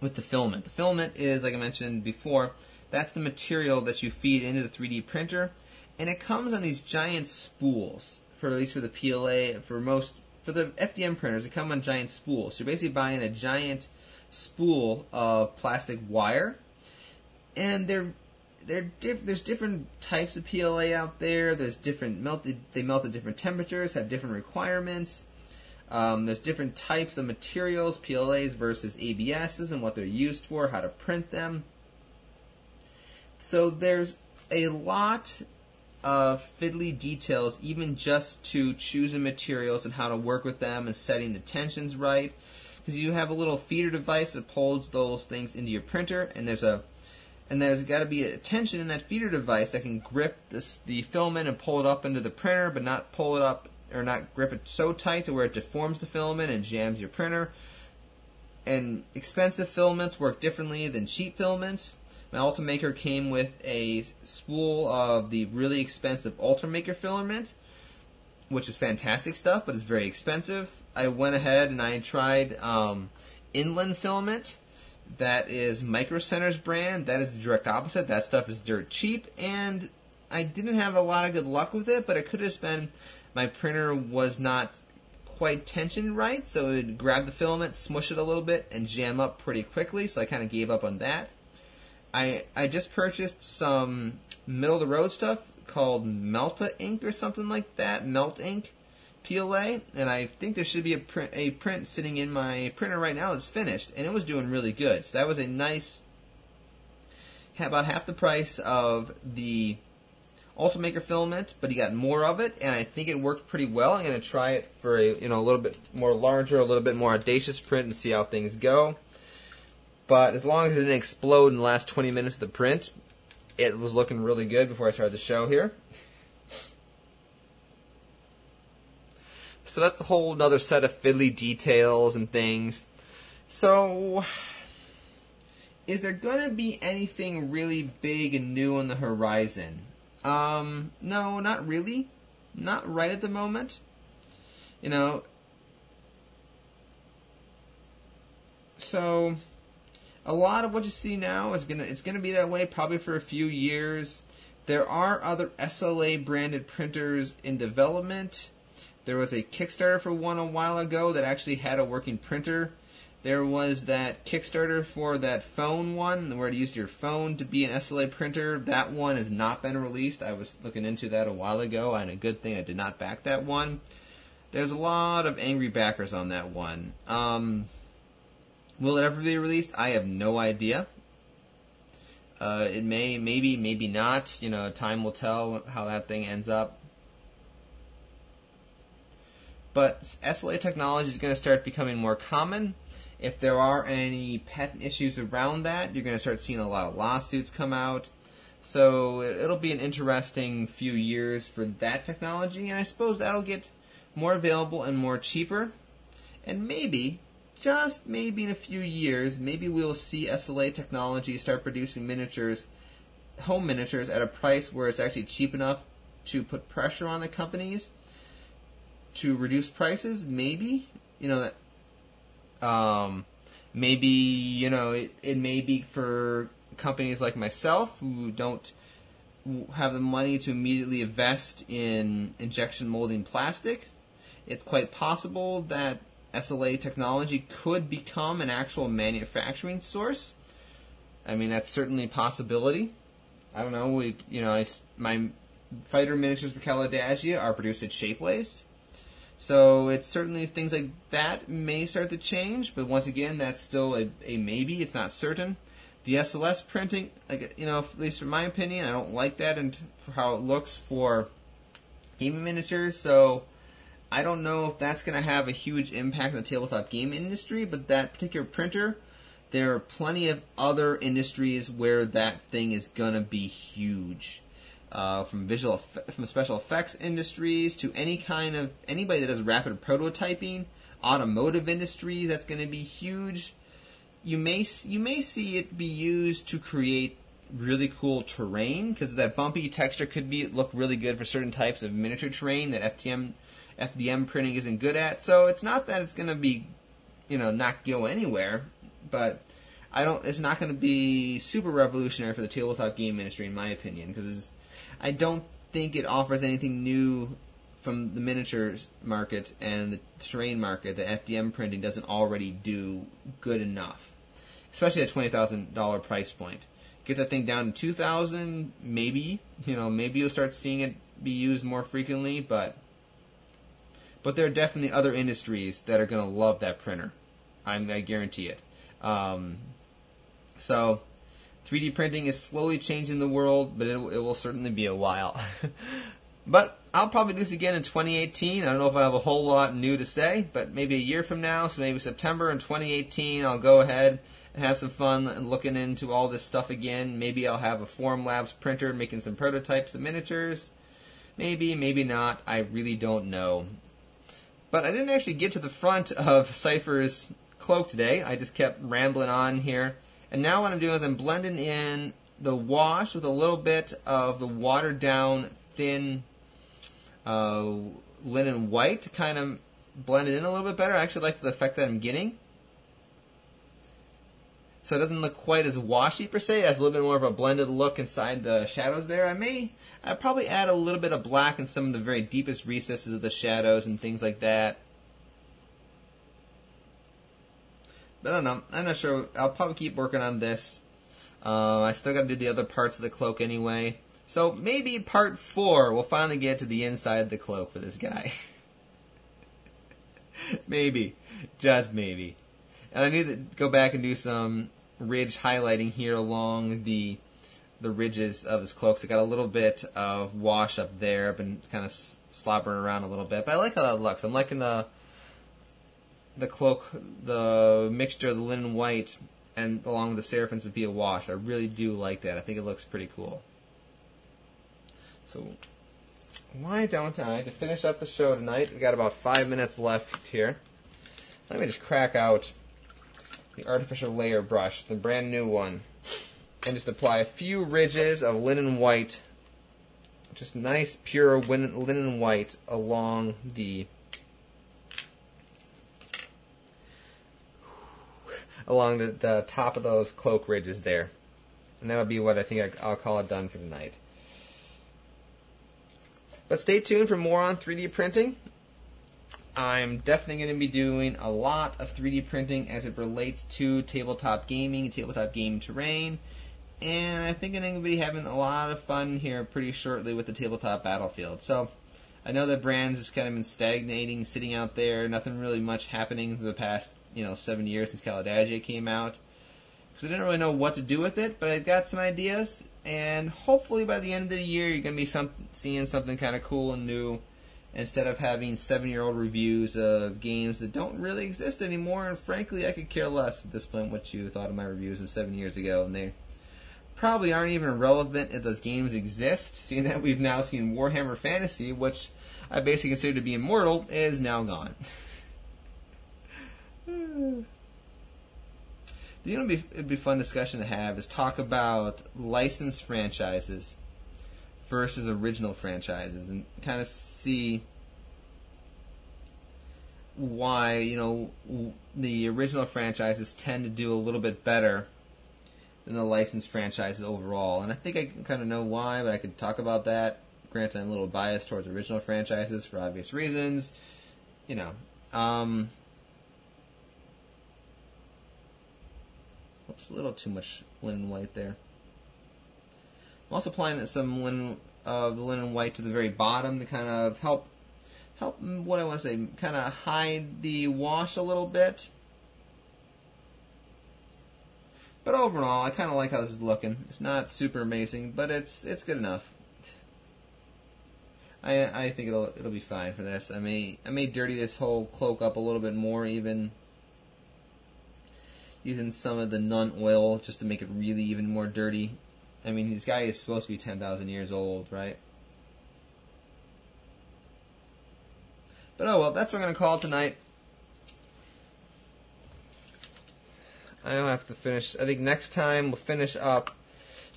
with the filament. The filament is, like I mentioned before, that's the material that you feed into the 3D printer, and it comes on these giant spools. For at least for the PLA, for most for the FDM printers, they come on giant spools. So you're basically buying a giant spool of plastic wire, and they're diff- there's different types of PLA out there. There's different melted they melt at different temperatures, have different requirements. Um, there's different types of materials, PLAs versus ABSs, and what they're used for, how to print them. So there's a lot of fiddly details, even just to choosing materials and how to work with them and setting the tensions right. Because you have a little feeder device that pulls those things into your printer, and there's a and there's got to be a tension in that feeder device that can grip this the filament and pull it up into the printer, but not pull it up or not grip it so tight to where it deforms the filament and jams your printer. And expensive filaments work differently than cheap filaments. My Ultimaker came with a spool of the really expensive Ultimaker filament, which is fantastic stuff, but it's very expensive. I went ahead and I tried um, Inland filament. That is Micro Center's brand. That is the direct opposite. That stuff is dirt cheap, and I didn't have a lot of good luck with it. But it could have been my printer was not quite tensioned right, so it would grab the filament, smush it a little bit, and jam up pretty quickly. So I kind of gave up on that. I I just purchased some middle of the road stuff called Melta ink or something like that, Melt ink PLA, and I think there should be a a print sitting in my printer right now that's finished, and it was doing really good. So that was a nice, about half the price of the Ultimaker filament, but he got more of it, and I think it worked pretty well. I'm going to try it for a you know a little bit more larger, a little bit more audacious print, and see how things go. But as long as it didn't explode in the last 20 minutes of the print, it was looking really good before I started the show here. So that's a whole other set of fiddly details and things. So, is there gonna be anything really big and new on the horizon? Um, no, not really. Not right at the moment. You know. So, a lot of what you see now is gonna it's gonna be that way probably for a few years. There are other SLA branded printers in development. There was a Kickstarter for one a while ago that actually had a working printer. There was that Kickstarter for that phone one where it used your phone to be an SLA printer. That one has not been released. I was looking into that a while ago, and a good thing I did not back that one. There's a lot of angry backers on that one. Um, will it ever be released? I have no idea. Uh, it may, maybe, maybe not. You know, time will tell how that thing ends up. But SLA technology is going to start becoming more common. If there are any patent issues around that, you're going to start seeing a lot of lawsuits come out. So it'll be an interesting few years for that technology, and I suppose that'll get more available and more cheaper. And maybe, just maybe in a few years, maybe we'll see SLA technology start producing miniatures, home miniatures, at a price where it's actually cheap enough to put pressure on the companies to reduce prices. Maybe you know that. Um, maybe you know it, it may be for companies like myself who don't have the money to immediately invest in injection molding plastic. It's quite possible that SLA technology could become an actual manufacturing source. I mean, that's certainly a possibility. I don't know. We, you know, I, my fighter miniatures for Caladagia are produced at Shapeways. So it's certainly things like that may start to change, but once again, that's still a, a maybe. It's not certain. The SLS printing, like you know, at least from my opinion, I don't like that and how it looks for gaming miniatures. So I don't know if that's going to have a huge impact on the tabletop game industry. But that particular printer, there are plenty of other industries where that thing is going to be huge uh, from visual from special effects industries to any kind of anybody that does rapid prototyping, automotive industries. That's going to be huge. You may you may see it be used to create really cool terrain because that bumpy texture could be look really good for certain types of miniature terrain that FDM FDM printing isn't good at. So it's not that it's going to be, you know, not go anywhere, but I don't. It's not going to be super revolutionary for the tabletop game industry, in my opinion, because I don't think it offers anything new from the miniatures market and the terrain market that FDM printing doesn't already do good enough, especially at twenty thousand dollar price point. Get that thing down to two thousand, maybe you know, maybe you'll start seeing it be used more frequently, but but there are definitely other industries that are going to love that printer. I'm, I guarantee it. Um, so 3D printing is slowly changing the world, but it, it will certainly be a while. but I'll probably do this again in 2018. I don't know if I have a whole lot new to say, but maybe a year from now, so maybe September in 2018, I'll go ahead and have some fun looking into all this stuff again. Maybe I'll have a Formlabs printer making some prototypes of miniatures. Maybe, maybe not. I really don't know. But I didn't actually get to the front of Cypher's cloak today. I just kept rambling on here. And now what I'm doing is I'm blending in the wash with a little bit of the watered down thin uh, linen white to kind of blend it in a little bit better. I actually like the effect that I'm getting. So it doesn't look quite as washy per se. It has a little bit more of a blended look inside the shadows there. I may i probably add a little bit of black in some of the very deepest recesses of the shadows and things like that. But I don't know. I'm not sure. I'll probably keep working on this. Uh, I still got to do the other parts of the cloak anyway. So maybe part four we'll finally get to the inside of the cloak for this guy. maybe. Just maybe. And I need to go back and do some ridge highlighting here along the the ridges of his cloak. So I got a little bit of wash up there. I've been kind of slobbering around a little bit, but I like how that looks. I'm liking the the cloak, the mixture of the linen white and along with the Seraphim Sepia wash. I really do like that. I think it looks pretty cool. So why don't I, to finish up the show tonight, we got about five minutes left here. Let me just crack out the Artificer layer brush, the brand new one and just apply a few ridges of linen white, just nice pure linen white along the along the, the top of those cloak ridges there. And that'll be what I think I, will call it done for tonight. But stay tuned for more on 3D printing. I'm definitely going to be doing a lot of 3D printing as it relates to tabletop gaming, and tabletop game terrain, and I think I'm going to be having a lot of fun here pretty shortly with the tabletop battlefield. So I know that brands has kind of been stagnating, sitting out there, nothing really much happening for the past you know seven years since Kala Dazja came out. Because I didn't really know what to do with it, but I've got some ideas, and hopefully by the end of the year you're going to be some, seeing something kind of cool and new. Instead of having seven-year-old reviews of games that don't really exist anymore, and frankly, I could care less at this point what you thought of my reviews of seven years ago, and they probably aren't even relevant if those games exist, seeing that we've now seen Warhammer Fantasy, which I basically consider to be immortal, is now gone. you know, be, it'd be fun discussion to have is talk about licensed franchises versus original franchises and kind of see why you know the original franchises tend to do a little bit better than the licensed franchises overall. And I think I kind of know why, but I could talk about that. Granted, I'm a little biased towards original franchises for obvious reasons. You know, um, oops, a little too much linen white there. I'm also applying some linen, uh, the linen white to the very bottom to kind of help, help what I want to say, kind of hide the wash a little bit. But overall, I kind of like how this is looking. It's not super amazing, but it's it's good enough. I I think it'll it'll be fine for this. I may I may dirty this whole cloak up a little bit more, even using some of the Nuln Oil just to make it really even more dirty. I mean, this guy is supposed to be ten thousand years old, right? But oh well, that's what I'm gonna call tonight. I don't have to finish. I think next time we'll finish up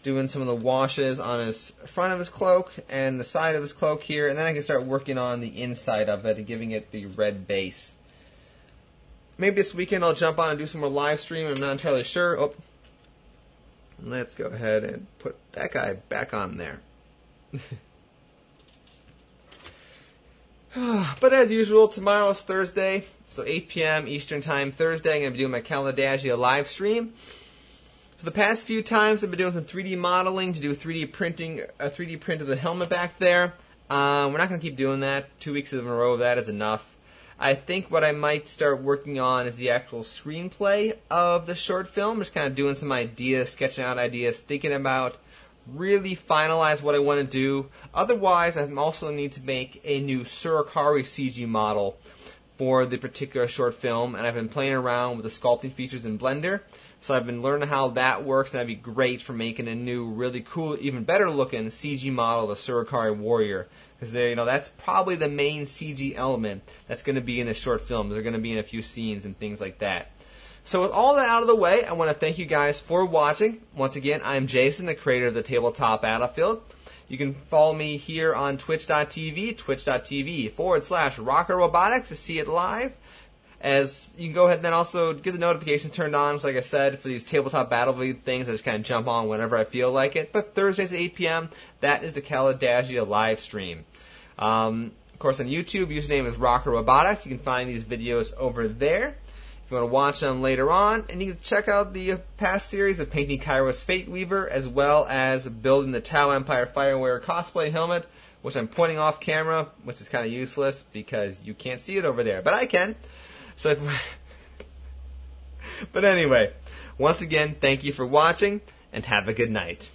doing some of the washes on his front of his cloak and the side of his cloak here, and then I can start working on the inside of it and giving it the red base. Maybe this weekend I'll jump on and do some more live stream. I'm not entirely sure. Oh, let's go ahead and put that guy back on there. but as usual, tomorrow is Thursday, so 8 p.m. Eastern Time Thursday. I'm going to be doing my Caladagia live stream. For the past few times, I've been doing some 3D modeling to do 3D printing, a 3D print of the helmet back there. Um, we're not going to keep doing that. Two weeks in a row of that is enough. I think what I might start working on is the actual screenplay of the short film. Just kind of doing some ideas, sketching out ideas, thinking about really finalize what I want to do. Otherwise, I also need to make a new Surikari CG model for the particular short film, and I've been playing around with the sculpting features in Blender. So I've been learning how that works, and that'd be great for making a new, really cool, even better looking CG model of the Surikari Warrior. Because there, you know that's probably the main CG element that's going to be in the short film. They're going to be in a few scenes and things like that. So with all that out of the way, I want to thank you guys for watching. Once again, I'm Jason, the creator of the Tabletop Battlefield. You can follow me here on twitch.tv, twitch.tv forward slash rocker robotics to see it live. As you can go ahead and then also get the notifications turned on, like I said, for these tabletop battlefield things, I just kind of jump on whenever I feel like it. But Thursdays at 8 p.m., that is the Caladagia live stream. Um, of course, on YouTube, username is Rocker Robotics. You can find these videos over there. If you want to watch them later on, and you can check out the past series of painting Kairos Fateweaver, as well as building the Tau Empire Fire Warrior cosplay helmet, which I'm pointing off camera, which is kind of useless because you can't see it over there, but I can. So, but anyway, once again, thank you for watching, and have a good night.